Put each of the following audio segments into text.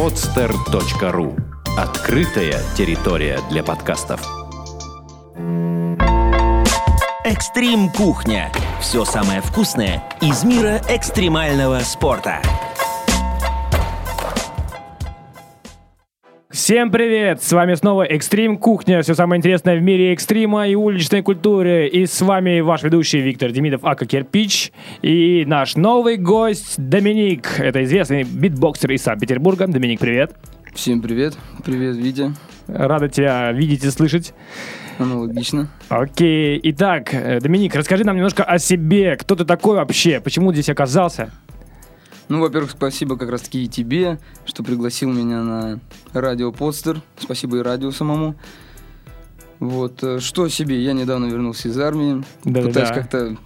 podster.ru Открытая территория для подкастов. Экстрим кухня. Все самое вкусное из мира экстремального спорта. Всем привет! С вами снова Экстрим Кухня, все самое интересное в мире экстрима и уличной культуры. И с вами ваш ведущий Виктор Демидов, Ака Кирпич. И наш новый гость Доминик. Это известный битбоксер из Санкт-Петербурга. Доминик, привет. Всем привет. Привет, Витя. Рада тебя видеть и слышать. Аналогично. Окей. Итак, э, Доминик, расскажи нам немножко о себе. Кто ты такой вообще? Почему здесь оказался? Ну, во-первых, спасибо как раз-таки и тебе, что пригласил меня на радио Подстер. Спасибо и радио самому. Вот, э, что о себе? Я недавно вернулся из армии. Да-да-да. Пытаюсь как-то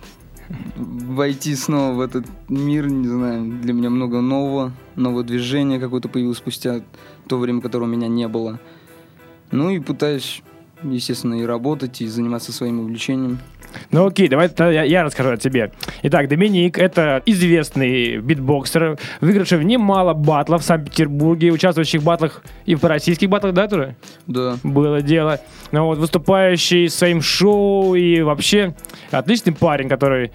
войти снова в этот мир, не знаю, для меня много нового, новое движение какое-то появилось спустя то время, которого у меня не было. Ну и пытаюсь, естественно, и работать, и заниматься своим увлечением. Ну окей, давай я, я расскажу о тебе. Итак, Доминик — это известный битбоксер, выигравший немало батлов в Санкт-Петербурге, участвующих в батлах и в российских батлах, да, тоже? Да. Было дело. Ну вот, выступающий своим шоу и вообще отличный парень, который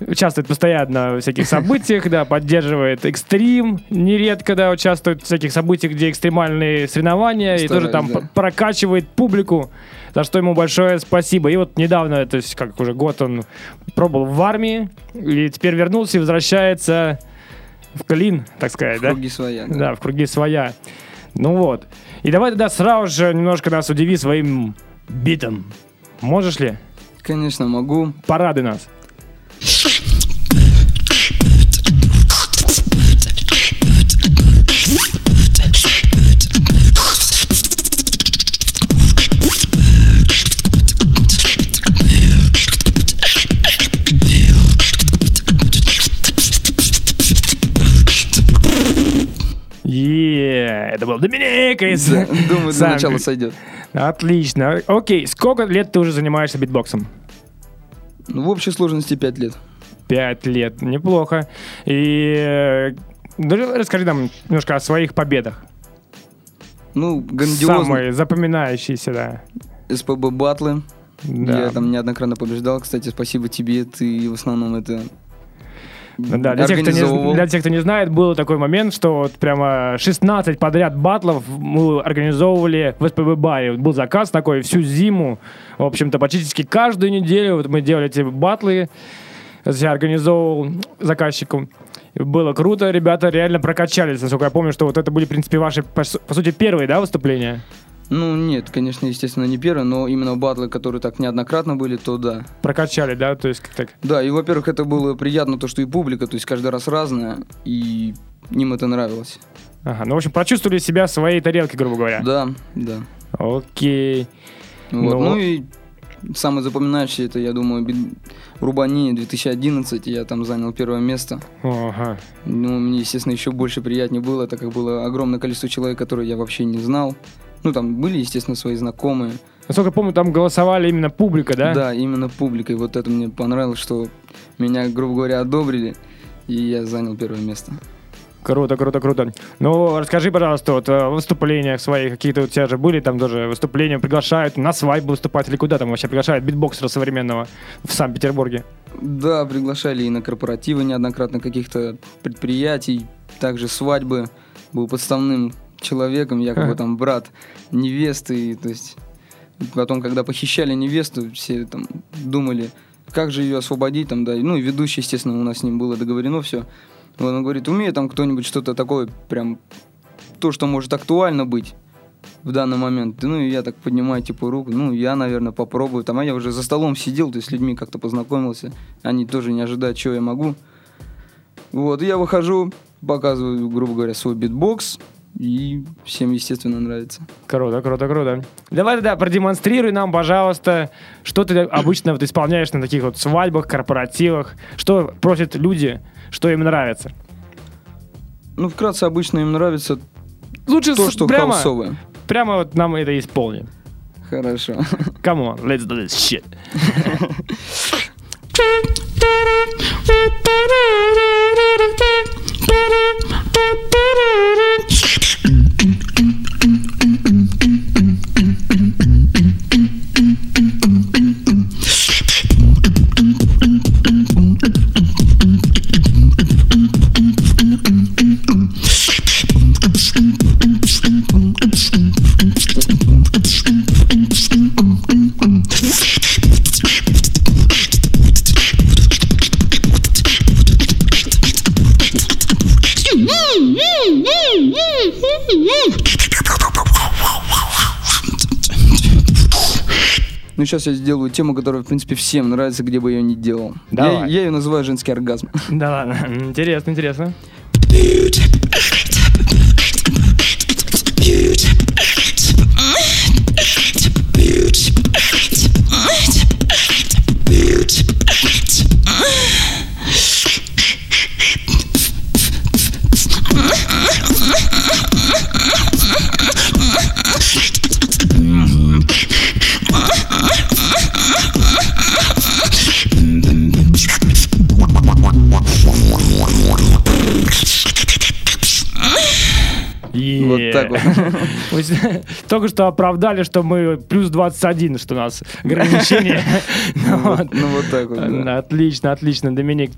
участвует постоянно в всяких событиях, да, поддерживает экстрим, нередко, да, участвует в всяких событиях, где экстремальные соревнования, и тоже там Стараюсь, да. прокачивает публику, за что ему большое спасибо. И вот недавно, то есть как уже год он пробовал в армии, и теперь вернулся и возвращается в Клин, так сказать, да? Круги своя. Да. Да, в круги своя. Ну вот. И давай тогда сразу же немножко нас удиви своим битом. Можешь ли? Конечно, могу. Порадуй нас. Это был Доминик из Думаю, до начала сойдет. Отлично. Окей, сколько лет ты уже занимаешься битбоксом? Ну, в общей сложности 5 лет. Пять лет. Неплохо. И э, даже расскажи нам немножко о своих победах. Ну, грандиозно. Самые запоминающиеся, да. СПБ батлы. Да. Я там неоднократно побеждал. Кстати, спасибо тебе. Ты в основном это Ну Да, для, тех, кто не, для тех, кто не знает, был такой момент, что вот прямо 16 подряд батлов мы организовывали в СПБ баре. Был заказ такой всю зиму. В общем-то, практически каждую неделю вот мы делали эти батлы. Я организовывал заказчикам. И Было круто, ребята реально прокачались. Насколько я помню, что вот это были, в принципе, ваши, по сути, первые, да, выступления? Ну, нет, конечно, естественно, не первый, но именно батлы, которые так неоднократно были, то да. Прокачали, да, то есть как так. Да, и, во-первых, это было приятно, то, что и публика, то есть каждый раз разная, и им это нравилось. Ага, ну, в общем, прочувствовали себя в своей тарелке, грубо говоря. Да, да. Окей. Вот. Ну, Ну, и самое запоминающее, это, я думаю, Рубани 2011, я там занял первое место. Ага. Ну, мне, естественно, еще больше приятнее было, так как было огромное количество человек, которые я вообще не знал. Ну, там были, естественно, свои знакомые. Насколько я помню, там голосовали именно публика, да? Да, именно публика. И вот это мне понравилось, что меня, грубо говоря, одобрили, и я занял первое место. Круто, круто, круто. Ну, расскажи, пожалуйста, вот о выступлениях своих, какие-то у тебя же были там тоже выступления, приглашают на свадьбу выступать или куда там вообще приглашают битбоксера современного в Санкт-Петербурге? Да, приглашали и на корпоративы неоднократно каких-то предприятий, также свадьбы. Был подставным человеком, якобы там брат невесты, и, то есть потом, когда похищали невесту, все там думали, как же ее освободить, там, да, ну и ведущий, естественно, у нас с ним было договорено все. Вот он говорит, умеет там кто-нибудь что-то такое, прям то, что может актуально быть в данный момент. Ну, и я так поднимаю, типа, руку, ну, я, наверное, попробую. Там, а я уже за столом сидел, то есть с людьми как-то познакомился. Они тоже не ожидают, что я могу. Вот, и я выхожу, показываю, грубо говоря, свой битбокс, и всем, естественно, нравится. Круто, круто, круто. Давай тогда продемонстрируй нам, пожалуйста, что ты обычно вот исполняешь на таких вот свадьбах, корпоративах, что просят люди, что им нравится. Ну, вкратце, обычно им нравится Лучше то, что прямо, хаусовое. прямо вот нам это исполним. Хорошо. Come on, let's do this shit. сейчас я сделаю тему, которая, в принципе, всем нравится, где бы я ее не делал. Я, Давай. я ее называю женский оргазм. Да ладно, интересно, интересно. Так вот. Только что оправдали, что мы плюс 21, что у нас ограничение. Ну вот. Ну, вот так вот. Отлично, отлично, Доминик.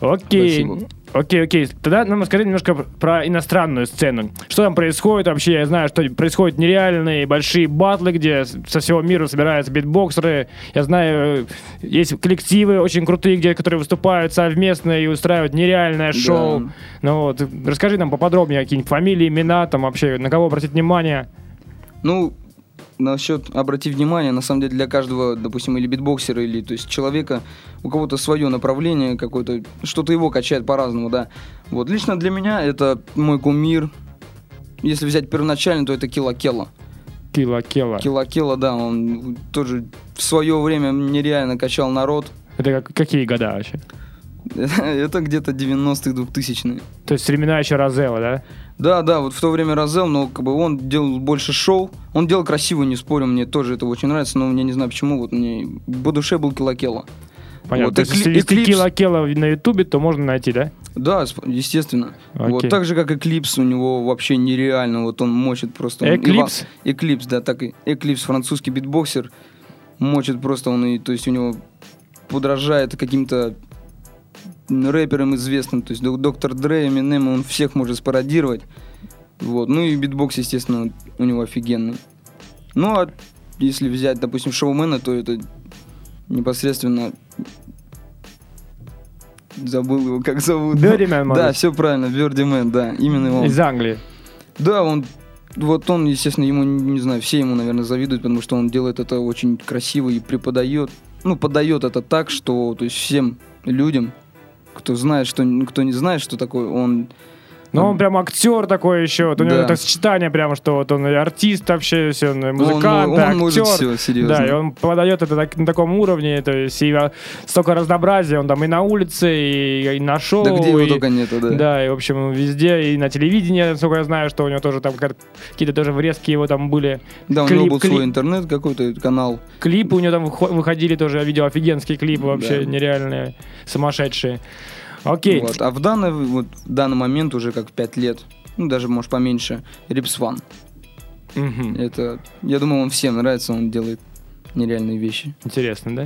Окей. Окей, окей. Тогда нам расскажи немножко про иностранную сцену. Что там происходит вообще? Я знаю, что происходят нереальные большие батлы, где со всего мира собираются битбоксеры. Я знаю, есть коллективы очень крутые, где, которые выступают совместно и устраивают нереальное шоу. Да. Ну вот, расскажи нам поподробнее какие-нибудь фамилии, имена, там вообще, на кого обратить внимание. Ну, насчет обрати внимание, на самом деле для каждого, допустим, или битбоксера, или то есть человека, у кого-то свое направление какое-то, что-то его качает по-разному, да. Вот лично для меня это мой кумир. Если взять первоначально, то это Килла Келла. Кила Кела. Килла Келла, да, он тоже в свое время нереально качал народ. Это как- какие года вообще? Это где-то 90-х, 2000-е. То есть времена еще Rahzel а, да? Да, да, вот в то время Rahzel, но как бы он делал больше шоу. Он делал красиво, не спорю, мне тоже это очень нравится, но я не знаю почему, вот мне по душе был Killa Kela. Понятно. Вот, То есть, если ввести Eklips- Killa Kela на Ютубе, то можно найти, да? Да, естественно. Окей. Вот так же, как Eklips, у него вообще нереально, вот он мочит просто. Eklips? Eklips, да, так и Eklips, французский битбоксер, мочит просто, он и, то есть у него подражает каким-то рэперам известным, то есть Док- Доктор Дре, Эминем, он всех может спародировать. Вот. Ну и битбокс, естественно, у него офигенный. Ну а если взять, допустим, шоумена, то это непосредственно забыл его, как зовут. Beardyman, может Да, все правильно, Beardyman, да, именно он. Из Англии. Да, он, вот он, естественно, ему, не знаю, все ему, наверное, завидуют, потому что он делает это очень красиво и преподает, ну, подает это так, что, то есть всем людям, кто знает, что, кто не знает, что такое, он Но он прям актер такой еще. Вот у него Да. это сочетание прямо, что вот он и артист вообще, все, он и он, музыкант, он и актер. может все, серьезно. Да, и он подает это так- на таком уровне, то есть и а, столько разнообразия, он там и на улице, и, и на шоу. Да где его и- только нету, да. Да, и, в общем, везде, и на телевидении, насколько я знаю, что у него тоже там как- какие-то тоже врезки его там были. Да, у Клип- него был клип- свой интернет какой-то, канал. Клипы у него там выхо- выходили тоже, я видел офигенские клипы вообще Да. нереальные, сумасшедшие. Окей. Вот. А в данный, вот, в данный момент уже как 5 лет, ну даже может поменьше, Рипсван. Мгм. Это, я думаю, он всем нравится, он делает нереальные вещи. Интересно, да?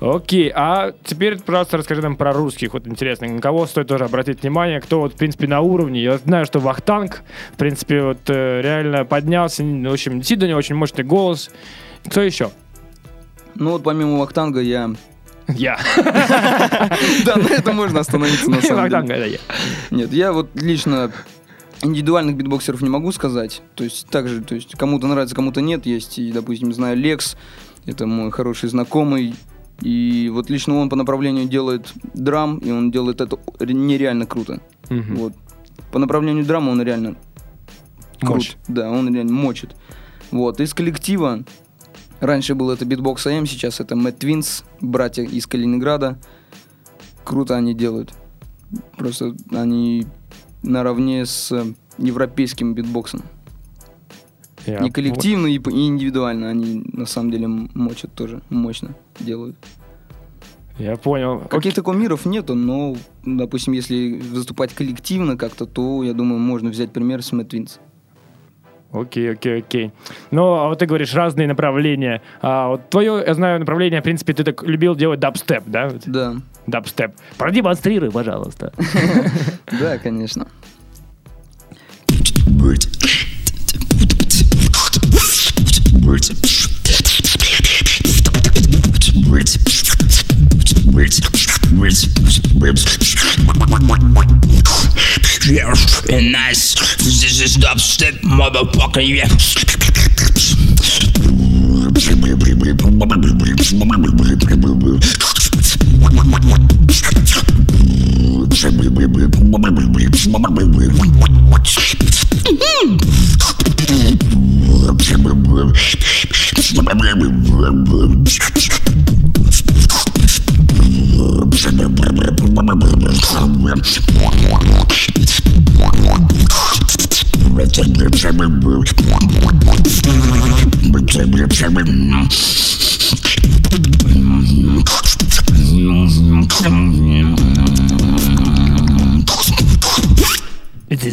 Окей, а теперь просто расскажи нам про русских, вот интересно, на кого стоит тоже обратить внимание, кто вот, в принципе, на уровне. Я знаю, что Вахтанг, в принципе, вот э, реально поднялся, в общем, действительно очень мощный голос. Кто еще? Ну вот помимо Вахтанга я... Я. Да, на этом можно остановиться на самом деле. Нет, я вот лично индивидуальных битбоксеров не могу сказать. То есть также, то есть кому-то нравится, кому-то нет. Есть и, допустим, знаю Лекс, это мой хороший знакомый. И вот лично он по направлению делает драм, и он делает это нереально круто. Вот. По направлению драма он реально крут. Да, он реально мочит. Вот. Из коллектива раньше был это Beatbox AM, сейчас это Mad Twins, братья из Калининграда. Круто они делают. Просто они наравне с европейским битбоксом. Я И коллективно, и, индивидуально они на самом деле мочат тоже, мощно делают. Я понял. Каких-то кумиров нету, но, допустим, если выступать коллективно как-то, то, я думаю, можно взять пример с Mad Twins. Окей, окей, окей. Ну, а вот ты говоришь разные направления. А вот твое, я знаю, направление, в принципе, ты так любил делать дабстеп, да? Да, Дабстеп. Продемонстрируй, пожалуйста. да, конечно. Yeah, and nice. This is dubstep, motherfucker. Yeah. It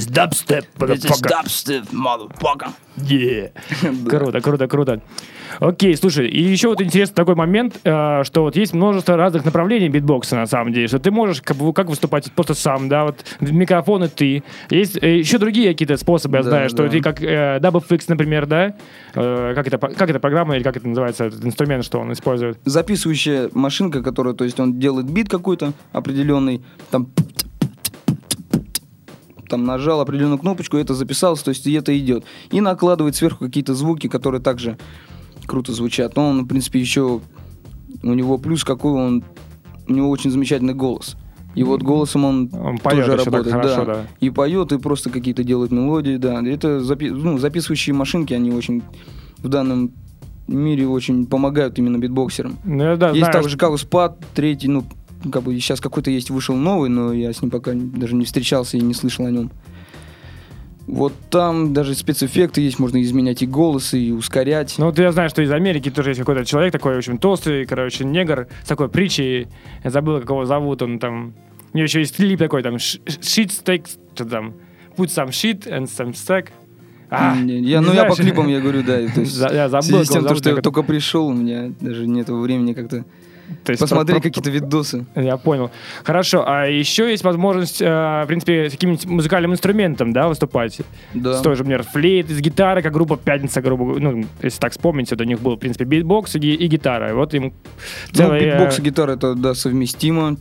motherfucker. motherfucker. Yeah. Круто, круто, круто. Окей, слушай, и еще вот интересный такой момент, э, что вот есть множество разных направлений битбокса на самом деле, что ты можешь как, как выступать просто сам, да, вот микрофоны ты. Есть э, еще другие какие-то способы, я Да, знаю, что да. ты как э, DoubleFix, например, да, Э, как, это, как эта программа или как это называется, этот инструмент, что он использует? записывающая машинка, которая, то есть он делает бит какой-то определенный, там там нажал определенную кнопочку, это записалось, то есть и это идет. И накладывает сверху какие-то звуки, которые также круто звучат. Но он, в принципе, еще у него плюс какой он, у него очень замечательный голос. И вот голосом он, Он поет тоже еще так работает, хорошо, да. да. И поет, и просто какие-то делает мелодии, да. Это запи- ну, записывающие машинки, они очень в данном мире очень помогают именно битбоксерам. Ну, да, Есть знаю, также Каус Пад, третий, ну, как бы сейчас какой-то есть вышел новый, но я с ним пока даже не встречался и не слышал о нем. Вот там даже спецэффекты есть, можно изменять и голосы, и ускорять. Ну, вот я знаю, что из Америки тоже есть какой-то человек такой, общем, толстый, короче, негр с такой притчей. Я забыл, как его зовут, он там... У него еще есть клип такой, там, shit stakes, что там, put some shit and some stack. А, Не, я, не ну, я по знаешь? клипам я говорю, да. То есть, я забыл, с тем, то, что я только пришел, у меня даже нет времени как-то То есть посмотреть про- какие-то видосы. Я понял. Хорошо, а еще есть возможность, э, в принципе, с каким-нибудь музыкальным инструментом, да, выступать? Да. С той же, например, флейт, с гитары, как группа «Пятница», грубо ну, если так вспомнить, это у них был, в принципе, битбокс и, и гитара. Вот им Ну, целый, э, битбокс и гитара это, да, совместимо.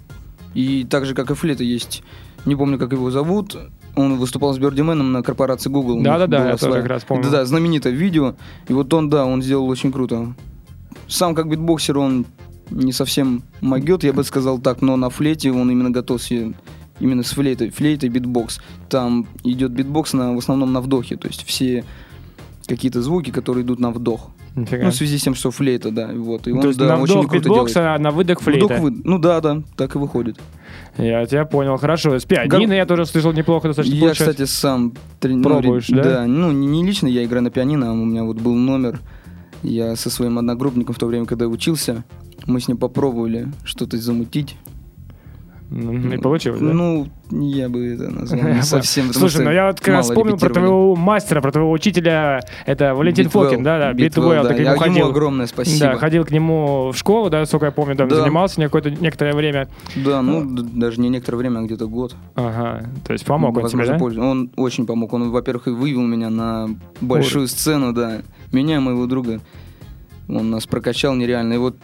И так же, как и флейта есть, не помню, как его зовут, он выступал с Beardyman ом на корпорации Google. Да-да-да, я тоже своя- как раз помню. Да, да, знаменитое видео. И вот он, да, он сделал очень круто. Сам как битбоксер он не совсем могет, я бы сказал так, но на флейте он именно готовился именно с флейтой, флейтой битбокс. Там идет битбокс на, в основном на вдохе, то есть все какие-то звуки, которые идут на вдох. Нифига. Ну, в связи с тем, что флейта, да, вот. И он, То есть да, на очень вдох круто битбокс, делает. а на выдох флейта. Вдох, вы- Ну да, да, так и выходит. Я тебя понял, хорошо. С пианино я тоже слышал неплохо достаточно я, получается. кстати, сам трени- Пробуешь, ну, ре- да? ну не, не лично я играю на пианино, а у меня вот был номер. Я со своим одногруппником в то время, когда я учился, мы с ним попробовали что-то замутить. М, И получилось, да? Ну, я бы это назвал не совсем. Слушай, ну я вот как вспомнил про твоего мастера, про твоего учителя, это Валентин Beatwell, Фокин, да, да, Beatwell, да. ты к Я- нему ему ходил. огромное спасибо. Да, ходил к нему в школу, да, сколько я помню, там Да. занимался некое- некоторое время. Да, ну, д- даже не некоторое время, а где-то год. Ага, то есть помог он тебе, да? пользу- Он очень помог. Он, во-первых, и вывел меня на большую сцену, да. Меня и моего друга. Он нас прокачал нереально. И вот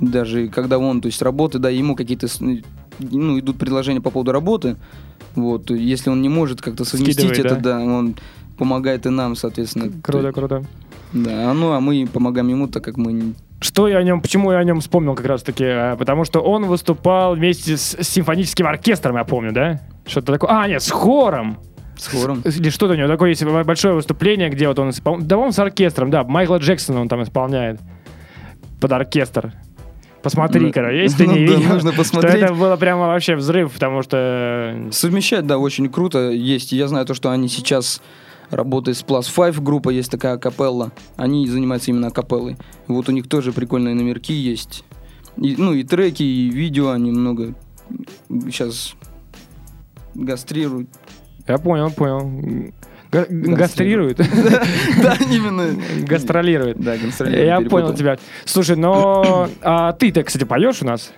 даже когда он, то есть работы, да, ему какие-то, с- ну, идут предложения по поводу работы, вот, если он не может как-то совместить Скидывает, это, да? да, он помогает и нам, соответственно. Круто, То- круто. Да, а ну, а мы помогаем ему, так как мы... Что я о нем, почему я о нем вспомнил как раз таки? А, Потому что он выступал вместе с с симфоническим оркестром, я помню, да? Что-то такое. А, нет, с хором. С хором. Или что-то у него такое есть большое выступление, где вот он испол... Да, он с оркестром, да, Майкла Джексона он там исполняет под оркестр. Посмотри, Ну, короче, если ты ну не да, видел, нужно что посмотреть. это было прямо вообще взрыв, потому что... Совмещать, да, очень круто. Есть. Я знаю то, что они сейчас работают с Plus Five группа, есть такая капелла. Они занимаются именно капеллой. Вот у них тоже прикольные номерки есть. И, ну и треки, и видео они много сейчас гастрируют. Я понял, понял. Га- Гастрирует. Да, именно. Гастролирует. Да, гастролируют. Я понял тебя. Слушай, но а ты-то, кстати, поешь у нас?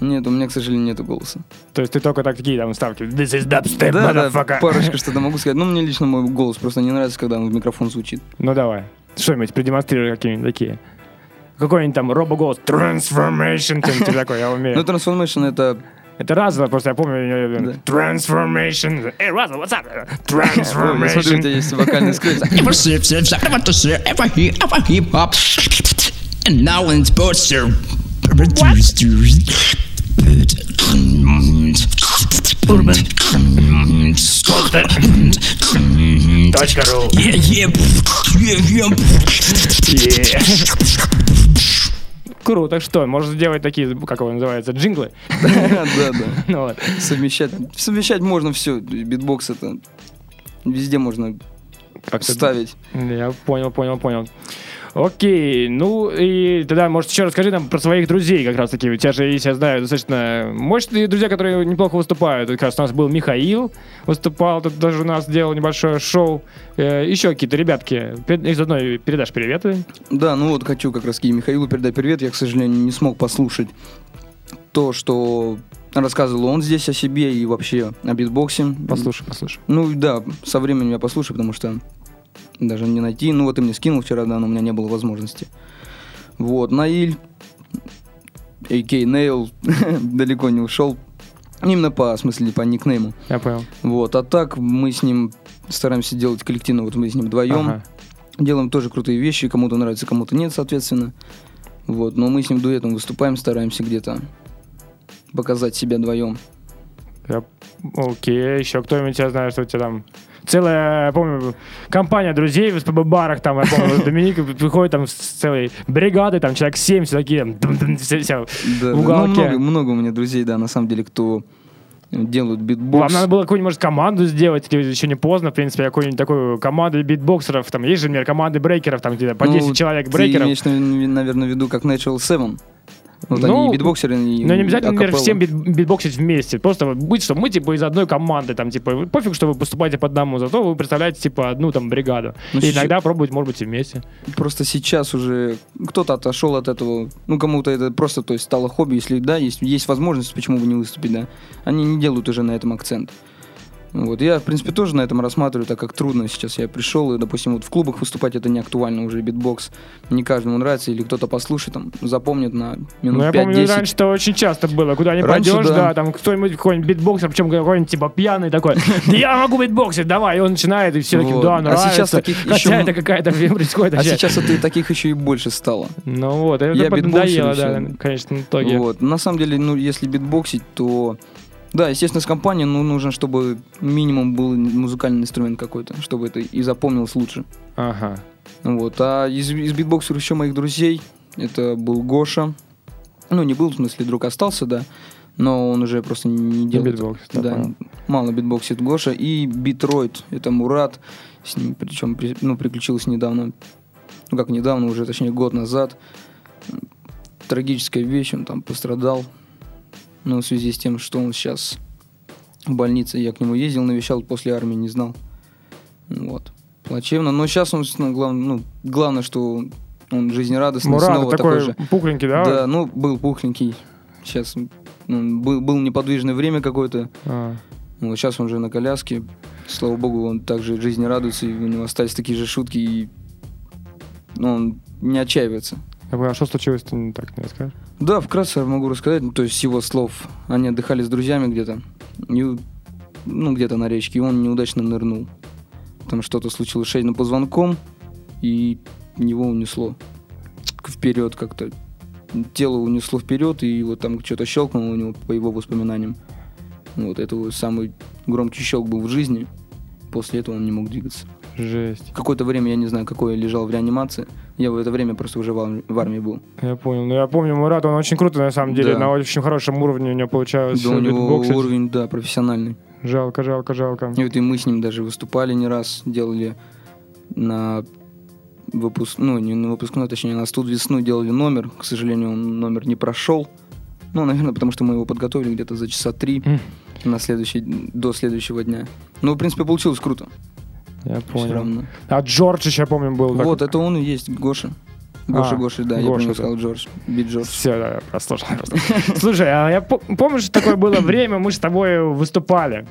Нет, у меня, к сожалению, нету голоса. То есть ты только так такие там ставки. This is dubstep, Да, да, motherfucker. парочка что-то могу сказать. Но мне лично мой голос просто не нравится, когда он в микрофон звучит. Ну давай. Что-нибудь продемонстрируй какие-нибудь такие. Какой-нибудь там робоголос. Transformation. Что-нибудь такое, я Ну, умею. Transformation это Это разово, просто я помню. э, Да. Transformation. Эй, Russell, what's up? Ой, я смотрю, у тебя Transformation. есть вокальный скрипт. Never see, see, never to see, ever hear, ever hip hop. And now in sports are produced. Urban. Точка ру. Yeah, yeah, yeah, yeah. Круто, что, можно сделать такие, как его называется, джинглы? Да, да. Ну. Совмещать. Совмещать можно все. Битбокс это везде можно ставить. Я понял, понял, понял. Окей, ну и тогда, может, еще расскажи нам про своих друзей как раз таки. У тебя же есть, я знаю, достаточно мощные друзья, которые неплохо выступают. Как раз у нас был Михаил, выступал, тут даже у нас делал небольшое шоу. Э, еще какие-то ребятки. Из одной передашь приветы. Да, ну вот хочу как раз и Михаилу передать привет. Я, к сожалению, не смог послушать то, что рассказывал он здесь о себе и вообще о битбоксе. Послушай, послушай. Ну да, со временем я послушаю, потому что даже не найти. Ну вот ты мне скинул вчера, да, но у меня не было возможности. Вот, Наиль, А.К. Нейл, далеко не ушел. Именно по, в смысле, по никнейму. Я понял. Вот, а так мы с ним стараемся делать коллективно, вот мы с ним вдвоем. Ага. Делаем тоже крутые вещи, кому-то нравится, кому-то нет, соответственно. Вот, но мы с ним дуэтом выступаем, стараемся где-то показать себя вдвоем. Я- Окей, еще кто-нибудь, я знаю, что у тебя там целая, я помню, компания друзей в СПБ-барах, там, я помню, Доминик приходит там с целой бригадой, там, человек 7, все такие, в уголке. ну, много, у меня друзей, да, на самом деле, кто делают Вам битбокс. надо было какую-нибудь, может, команду сделать, или еще не поздно, в принципе, какую-нибудь такую команду битбоксеров, там, есть же, например, команды брейкеров, там, где по Ну, 10 человек Ты брейкеров. имеешь, наверное, в виду как Naturally Seven. Вот Ну, они и битбоксеры, и Но не обязательно, например, акапелла. всем бит- битбоксить вместе. Просто быть, что мы, типа, из одной команды, там, типа, пофиг, что вы поступаете по одному, зато вы представляете, типа, одну, там, бригаду. Ну, и сейчас- иногда пробовать, может быть, и вместе. Просто сейчас уже кто-то отошел от этого. Ну, кому-то это просто, то есть, стало хобби. Если, да, есть, есть возможность, почему бы не выступить, да. Они не делают уже на этом акцент. Вот. Я, в принципе, тоже на этом рассматриваю, так как трудно сейчас. Я пришел, и, допустим, вот в клубах выступать это не актуально уже, битбокс. Не каждому нравится, или кто-то послушает, там, запомнит на минут Ну, я помню, 5-10. раньше это очень часто было. Куда не пойдешь, да. да. там кто-нибудь, какой-нибудь битбоксер, причем какой-нибудь, типа, пьяный такой, «Да я могу битбоксить, давай, и он начинает, и все такие, да, А нравится. сейчас таких Хотя еще это какая-то происходит А сейчас это и таких еще и больше стало. Ну вот, это Я и да, конечно, в итоге. Вот. На самом деле, ну, если битбоксить, то... Да, естественно, с компанией, ну, нужно, чтобы минимум был музыкальный инструмент какой-то, чтобы это и запомнилось лучше. Ага. Вот. А из, из битбоксеров еще моих друзей, это был Гоша. Ну, не был, в смысле, друг остался, да. Но он уже просто не делает. битбоксит, да, да, понял. мало битбоксит Гоша. И Beatroid, это Мурат. С ним, причем, при- ну, приключилось недавно. Ну, как недавно, уже, точнее, год назад. Трагическая вещь, он там пострадал. Но в связи с тем, что он сейчас в больнице, я к нему ездил, навещал после армии, не знал. Вот. Плачевно. Но сейчас он, ну, глав- ну, главное, что он- жизнерадостный, Мурат снова такой, такой же. пухленький, да? Да, ну, был пухленький. Сейчас ну, был, был неподвижное время какое-то. А. Вот сейчас он уже на коляске. Слава богу, он также жизни радуется, и у него остались такие же шутки, и ну, он не отчаивается. Я а что случилось, ты не так не расскажешь? Да, вкратце могу рассказать, ну, то есть его слов. Они отдыхали с друзьями где-то, и, ну, где-то на речке, и он неудачно нырнул. Там что-то случилось с шейным позвонком, и его унесло вперед как-то. Тело унесло вперед, и вот там что-то щелкнуло у него по его воспоминаниям. Вот это вот самый громкий щелк был в жизни. После этого он не мог двигаться. Жесть. Какое-то время, я не знаю, какое, лежал в реанимации. Я в это время просто уже в армии, в армии был. Я понял. Ну, я помню Мурат, он очень круто, на самом деле. Да. На очень хорошем уровне у него получалось Да, у него битбоксить. уровень, да, профессиональный. Жалко, жалко, жалко. И вот и мы с ним даже выступали не раз, делали на выпуск, ну, не на выпускной, точнее, на студ весну делали номер. К сожалению, он номер не прошел. Ну, наверное, потому что мы его подготовили где-то за часа три М. на следующий, до следующего дня. Ну, в принципе, получилось круто. Я понял. А Джордж еще, я помню, был. Вот, это он и есть, Гоша. Гоша, А, Гоша, да, я Гоша, правильно да. сказал Джордж. Бит Джордж. Все, да, я прослушал. Слушай, а я по- помнишь, такое было время, мы с тобой выступали.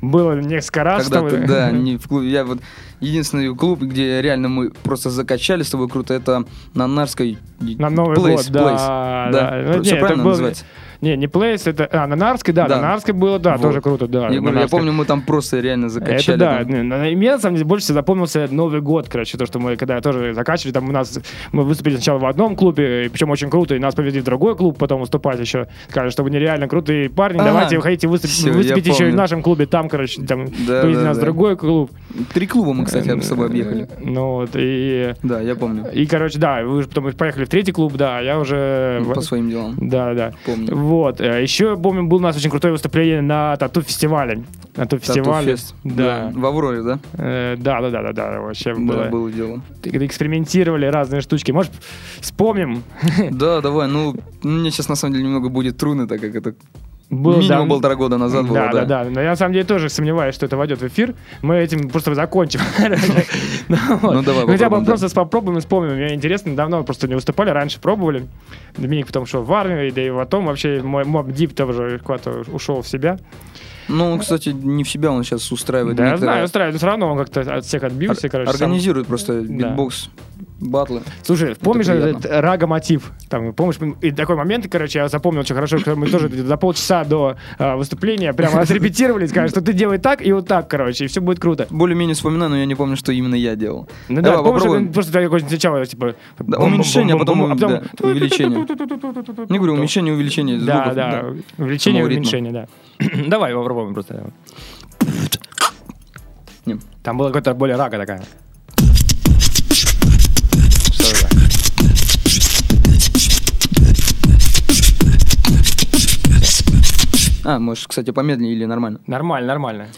Было несколько раз. Когда ты, да, не в клубе. Я вот единственный клуб, где реально мы просто закачали с тобой круто, это на Нарской На Новый Place, год, да. Place. да. Ну, Всё не, это правильно был- называется? Не, не Place, это... А, на Нарской, да, Да. на Нарской было, да, Вот. тоже круто, да. Я, говорю, я помню, мы там просто реально закачали. Это да. там. Мне на самом деле больше всего запомнился Новый год, короче, то, что мы когда тоже заканчивали, там у нас мы выступили сначала в одном клубе, причем очень круто, и нас повезли в другой клуб потом выступать еще. Сказали, что вы нереально крутые парни, Ага. давайте хотите выступить, Всё, я выступить еще и в нашем клубе, там, короче, там Да, повезли да, нас в да. другой клуб. Три клуба мы, кстати, с собой объехали. Ну вот, и... Да, я помню. И, короче, да, вы потом поехали в третий клуб, да, я уже... По своим делам. Да, да. Помню. Вот. э, Еще, помню, был у нас очень крутое выступление на тату-фестивале. На тату-фестивале. Тату-фест. Да. В Авроре, да? Э, Да, да, да, да, да, вообще Да, было. было дело. Экспериментировали разные штучки. Может, вспомним? Да, давай, ну, мне сейчас на самом деле немного будет трудно, так как это Был, минимум да, полтора года назад было, да, да, да. Но я на самом деле тоже сомневаюсь, что это войдет в эфир. Мы этим просто закончим. Ну. Ну, давай Хотя бы да. просто попробуем и вспомним. Мне интересно, давно просто не выступали, раньше пробовали. Доминик потом шел в армию, да и потом вообще мой Mobb Deep тоже куда-то ушел в себя. Ну, кстати, не в себя он сейчас устраивает. Да, я знаю, устраивает, но все равно он как-то от всех отбился, Ор- короче. сам. Организирует просто битбокс, батлы. Слушай, помнишь приятно. этот рага мотив? Там, помнишь, и такой момент, короче, я запомнил очень хорошо, что мы тоже за полчаса до а, выступления прямо отрепетировали, сказали, что ты делай так и вот так, короче, и все будет круто. Более-менее вспоминаю, но я не помню, что именно я делал. Ну да, Давай помнишь, это просто такой сначала, типа... Уменьшение, а потом, увеличение. Не говорю, уменьшение, увеличение Да, да, увеличение, уменьшение, да. Давай попробуем просто. Там была какая-то более рага такая. А, можешь, кстати, помедленнее или нормально. Нормально, нормально.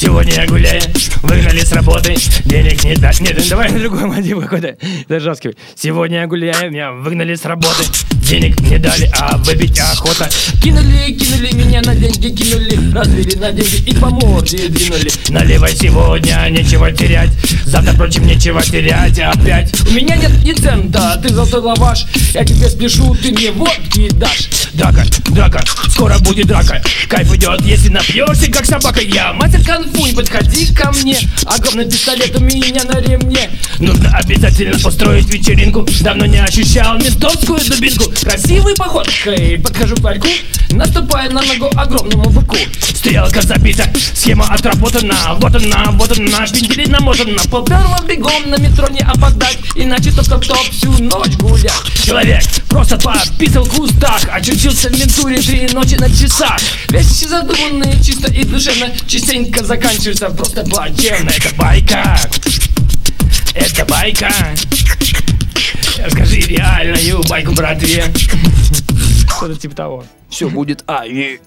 Сегодня я гуляю, выгнали с работы, денег не дать. Нет, давай на другой мотив какой-то зажаскивай. Сегодня я гуляю, меня выгнали с работы, денег не дали, а выпить охота. Кинули, кинули меня на деньги, кинули, развели на деньги и по морде двинули. Наливай сегодня, нечего терять, завтра, впрочем, нечего терять опять. У меня нет ни цента, ты золотой лаваш, я тебе спешу, ты мне водки дашь. Драка, драка, скоро будет драка, кайф идет, если напьешься, как собака. Я мастер конфу, не подходи ко мне, огромный пистолет у меня на ремне. Нужно обязательно устроить вечеринку, давно не ощущал ментовскую дубинку. Красивой походкой подхожу к ларьку, наступая на ногу огромному быку. Стрелка забита, схема отработана, вот она, вот она, шпинделей намотана. Поперла бегом на метро не опоздать, иначе топ-топ-топ всю ночь гулять. Человек просто пописал в кустах, очутился в ментуре три ночи на часах. Вещи задуманные чисто и душевно, частенько заканчиваются просто плачевно. Это байка, это байка. Расскажи реальную байку, братве. Что-то типа того. Все будет А. и-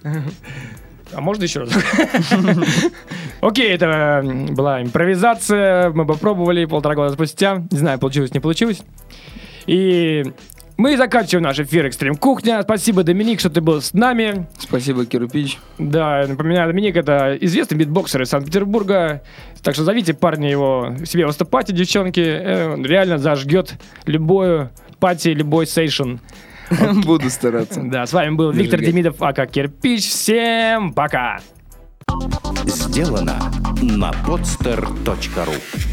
А можно еще раз? Окей, это была импровизация. Мы попробовали полтора года спустя. Не знаю, получилось, не получилось. И мы заканчиваем наш эфир «Экстрим Кухня». Спасибо, Доминик, что ты был с нами. Спасибо, Кирпич. Да, напоминаю, Доминик это известный битбоксер из Санкт-Петербурга. Так что зовите парня его себе выступать, и девчонки. Э, Он реально зажгет любую пати, любой сейшн. Буду стараться. Да, с вами был Виктор. Демидов, ака Кирпич. Всем пока! Сделано на podster.ru